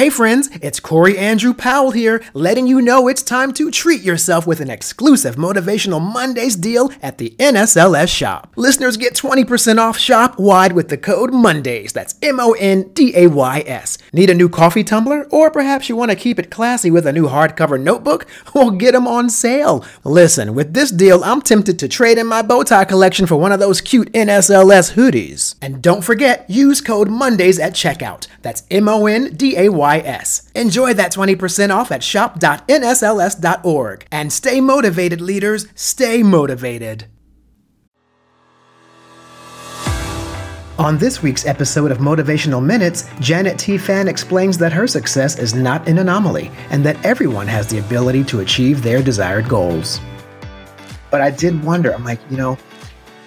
Hey friends, it's Corey Andrew Powell here, letting you know it's time to treat yourself with an exclusive Motivational Mondays deal at the NSLS shop. Listeners get 20% off shop wide with the code MONDAYS. That's M O N D A Y S. Need a new coffee tumbler? Or perhaps you want to keep it classy with a new hardcover notebook? Well, get them on sale. Listen, with this deal, I'm tempted to trade in my bow tie collection for one of those cute NSLS hoodies. And don't forget, use code MONDAYS at checkout. That's M O N D A Y S. Enjoy that 20% off at shop.nsls.org. And stay motivated, leaders. Stay motivated. On this week's episode of Motivational Minutes, Janet T. Phan explains that her success is not an anomaly and that everyone has the ability to achieve their desired goals. But I did wonder, I'm like, you know,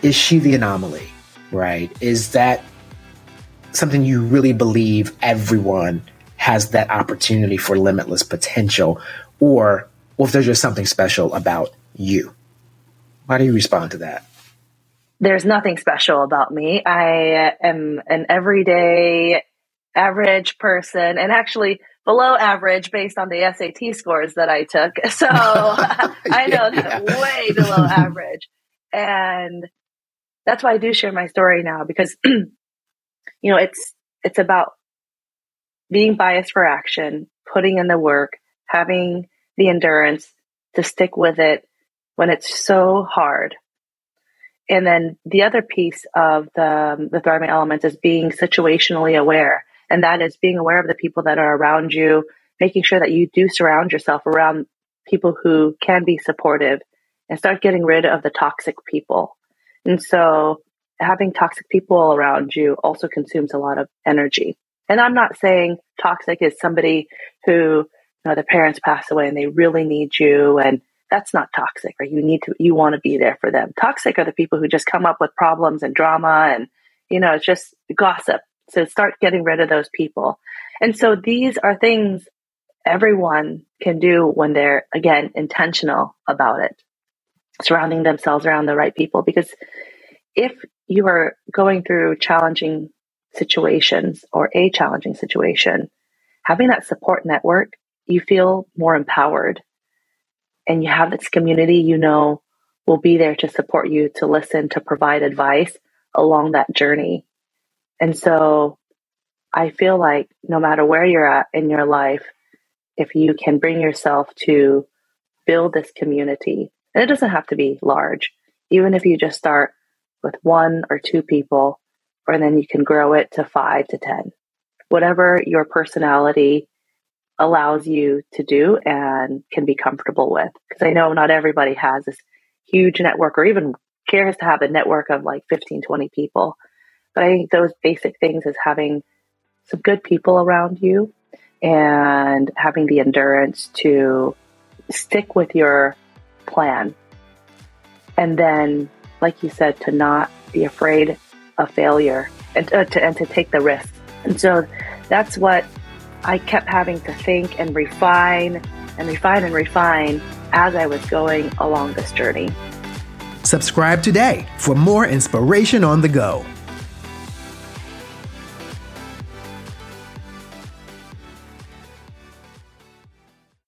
is she the anomaly? Right? Is that something you really believe everyone has that opportunity for limitless potential? Or, well, if there's just something special about you? How do you respond to that? There's nothing special about me. I am an everyday average person and actually below average based on the SAT scores that I took. So I know yeah. that way below average. And that's why I do share my story now because you know, it's it's about being biased for action, putting in the work, having the endurance to stick with it when it's so hard and then the other piece of the, um, the thriving elements is being situationally aware. And that is being aware of the people that are around you, making sure that you do surround yourself around people who can be supportive and start getting rid of the toxic people. And so having toxic people around you also consumes a lot of energy. And I'm not saying toxic is somebody who, you know, their parents pass away and they really need you and that's not toxic, right? You need to, you want to be there for them. Toxic are the people who just come up with problems and drama and, you know, it's just gossip. So start getting rid of those people. And so these are things everyone can do when they're, again, intentional about it, surrounding themselves around the right people. Because if you are going through challenging situations or a challenging situation, having that support network, you feel more empowered and you have this community you know will be there to support you, to listen, to provide advice along that journey. And so I feel like no matter where you're at in your life, if you can bring yourself to build this community, and it doesn't have to be large, even if you just start with one or two people, or then you can grow it to five to 10. Whatever your personality allows you to do and can be comfortable with. Because I know not everybody has this huge network or even cares to have a network of like 15, 20 people. But I think those basic things is having some good people around you and having the endurance to stick with your plan. And then, like you said, to not be afraid of failure and uh, to, and to take the risk. And so that's what I kept having to think and refine and refine and refine as I was going along this journey. Subscribe today for more inspiration on the go.